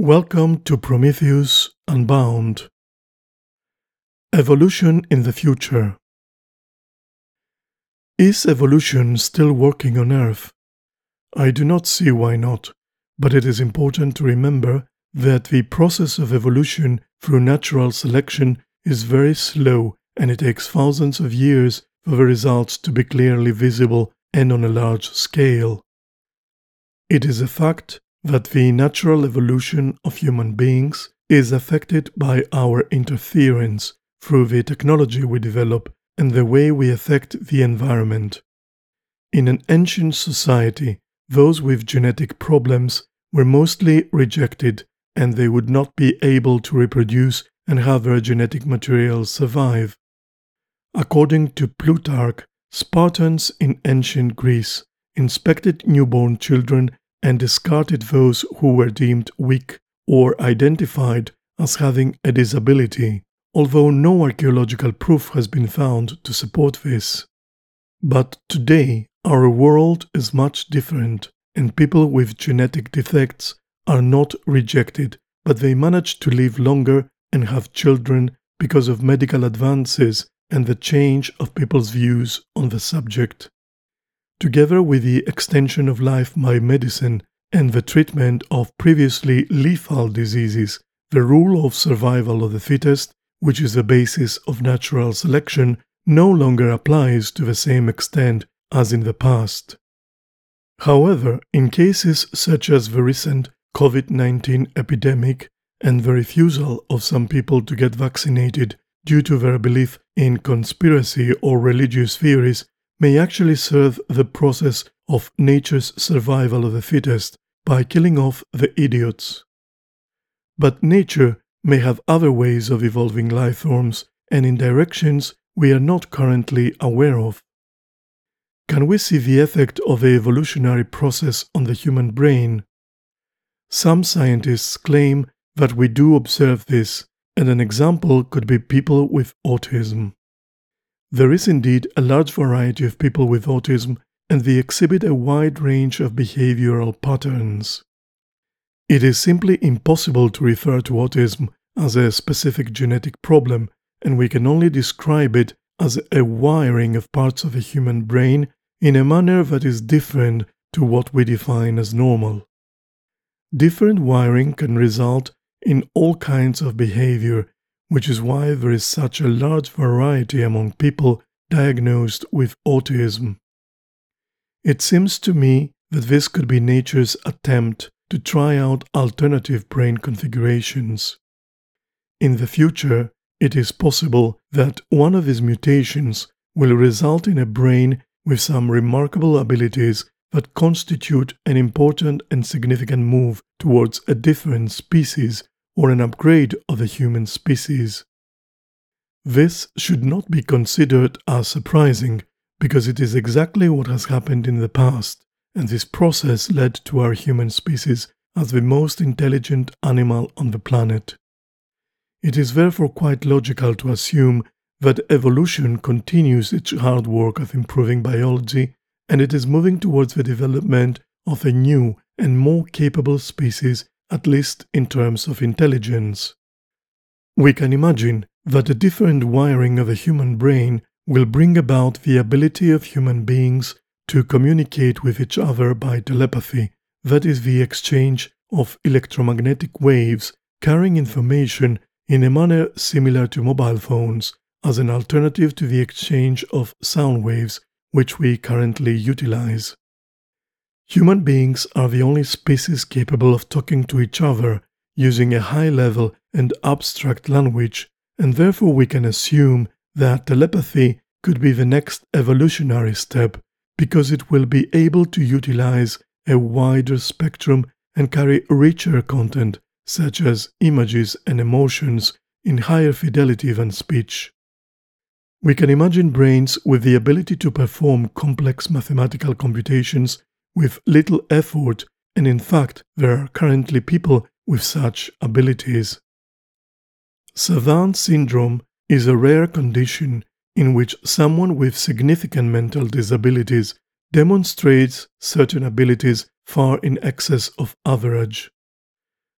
Welcome to Prometheus Unbound. Evolution in the Future. Is evolution still working on Earth? I do not see why not, but it is important to remember that the process of evolution through natural selection is very slow and it takes thousands of years for the results to be clearly visible and on a large scale. It is a fact that the natural evolution of human beings is affected by our interference through the technology we develop and the way we affect the environment. In an ancient society, those with genetic problems were mostly rejected and they would not be able to reproduce and have their genetic material survive. According to Plutarch, Spartans in ancient Greece inspected newborn children and discarded those who were deemed weak or identified as having a disability, although no archaeological proof has been found to support this. But today, our world is much different, and people with genetic defects are not rejected, but they manage to live longer and have children because of medical advances and the change of people's views on the subject together with the extension of life by medicine and the treatment of previously lethal diseases, the rule of survival of the fittest, which is the basis of natural selection, no longer applies to the same extent as in the past. However, in cases such as the recent COVID 19 epidemic and the refusal of some people to get vaccinated due to their belief in conspiracy or religious theories, may actually serve the process of nature's survival of the fittest by killing off the idiots. But nature may have other ways of evolving life forms and in directions we are not currently aware of. Can we see the effect of the evolutionary process on the human brain? Some scientists claim that we do observe this, and an example could be people with autism. There is indeed a large variety of people with autism, and they exhibit a wide range of behavioral patterns. It is simply impossible to refer to autism as a specific genetic problem, and we can only describe it as a wiring of parts of a human brain in a manner that is different to what we define as normal. Different wiring can result in all kinds of behavior which is why there is such a large variety among people diagnosed with autism. It seems to me that this could be nature's attempt to try out alternative brain configurations. In the future, it is possible that one of these mutations will result in a brain with some remarkable abilities that constitute an important and significant move towards a different species or an upgrade of the human species. This should not be considered as surprising because it is exactly what has happened in the past, and this process led to our human species as the most intelligent animal on the planet. It is therefore quite logical to assume that evolution continues its hard work of improving biology and it is moving towards the development of a new and more capable species at least in terms of intelligence. We can imagine that a different wiring of a human brain will bring about the ability of human beings to communicate with each other by telepathy, that is, the exchange of electromagnetic waves carrying information in a manner similar to mobile phones, as an alternative to the exchange of sound waves which we currently utilize. Human beings are the only species capable of talking to each other using a high level and abstract language, and therefore we can assume that telepathy could be the next evolutionary step because it will be able to utilize a wider spectrum and carry richer content, such as images and emotions, in higher fidelity than speech. We can imagine brains with the ability to perform complex mathematical computations with little effort, and in fact, there are currently people with such abilities. Savant syndrome is a rare condition in which someone with significant mental disabilities demonstrates certain abilities far in excess of average.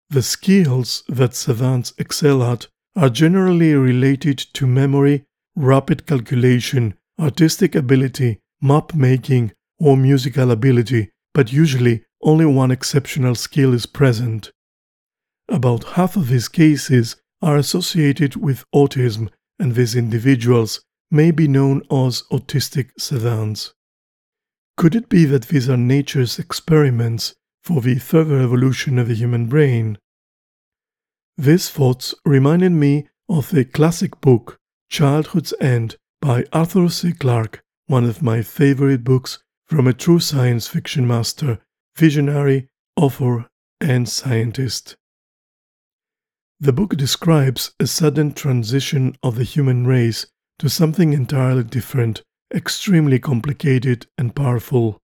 The skills that savants excel at are generally related to memory, rapid calculation, artistic ability, map making, or musical ability, but usually only one exceptional skill is present. About half of these cases are associated with autism, and these individuals may be known as autistic savants. Could it be that these are nature's experiments for the further evolution of the human brain? These thoughts reminded me of the classic book Childhood's End by Arthur C. Clarke, one of my favorite books from a true science fiction master, visionary, author, and scientist. The book describes a sudden transition of the human race to something entirely different, extremely complicated and powerful.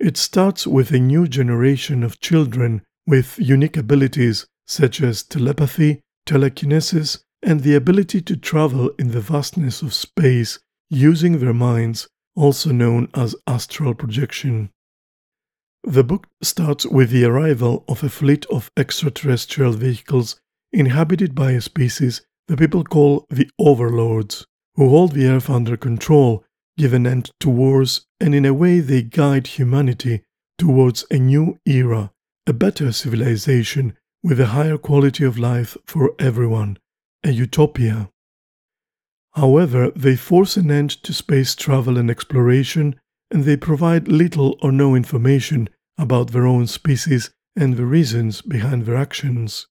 It starts with a new generation of children with unique abilities such as telepathy, telekinesis, and the ability to travel in the vastness of space using their minds, also known as astral projection. The book starts with the arrival of a fleet of extraterrestrial vehicles inhabited by a species the people call the overlords, who hold the earth under control, give an end to wars, and in a way they guide humanity towards a new era, a better civilization with a higher quality of life for everyone, a utopia. However, they force an end to space travel and exploration, and they provide little or no information about their own species and the reasons behind their actions.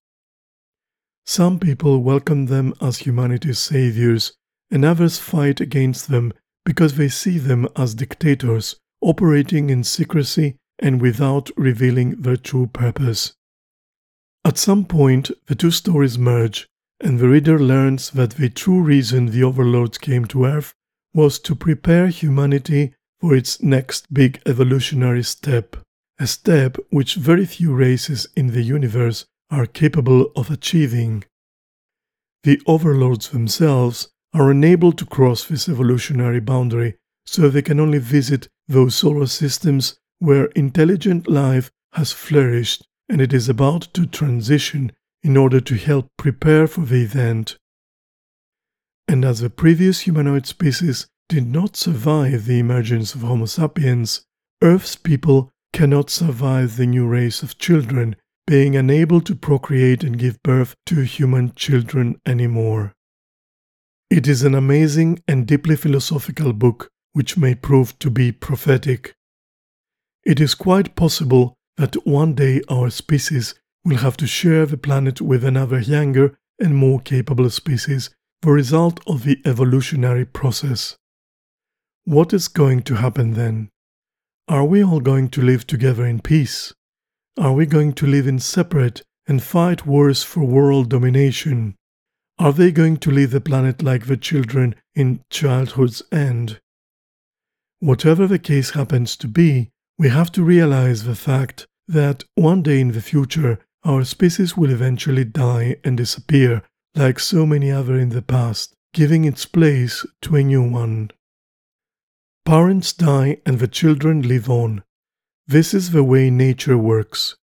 Some people welcome them as humanity's saviors, and others fight against them because they see them as dictators operating in secrecy and without revealing their true purpose. At some point, the two stories merge, and the reader learns that the true reason the overlords came to Earth was to prepare humanity for its next big evolutionary step, a step which very few races in the universe are capable of achieving. The overlords themselves are unable to cross this evolutionary boundary, so they can only visit those solar systems where intelligent life has flourished and it is about to transition in order to help prepare for the event. And as the previous humanoid species did not survive the emergence of Homo sapiens, Earth's people cannot survive the new race of children being unable to procreate and give birth to human children anymore. It is an amazing and deeply philosophical book which may prove to be prophetic. It is quite possible that one day our species will have to share the planet with another younger and more capable species, the result of the evolutionary process. What is going to happen then? Are we all going to live together in peace? Are we going to live in separate and fight wars for world domination? Are they going to leave the planet like the children in childhood's end? Whatever the case happens to be, we have to realize the fact that one day in the future our species will eventually die and disappear like so many other in the past, giving its place to a new one. Parents die and the children live on, this is the way nature works.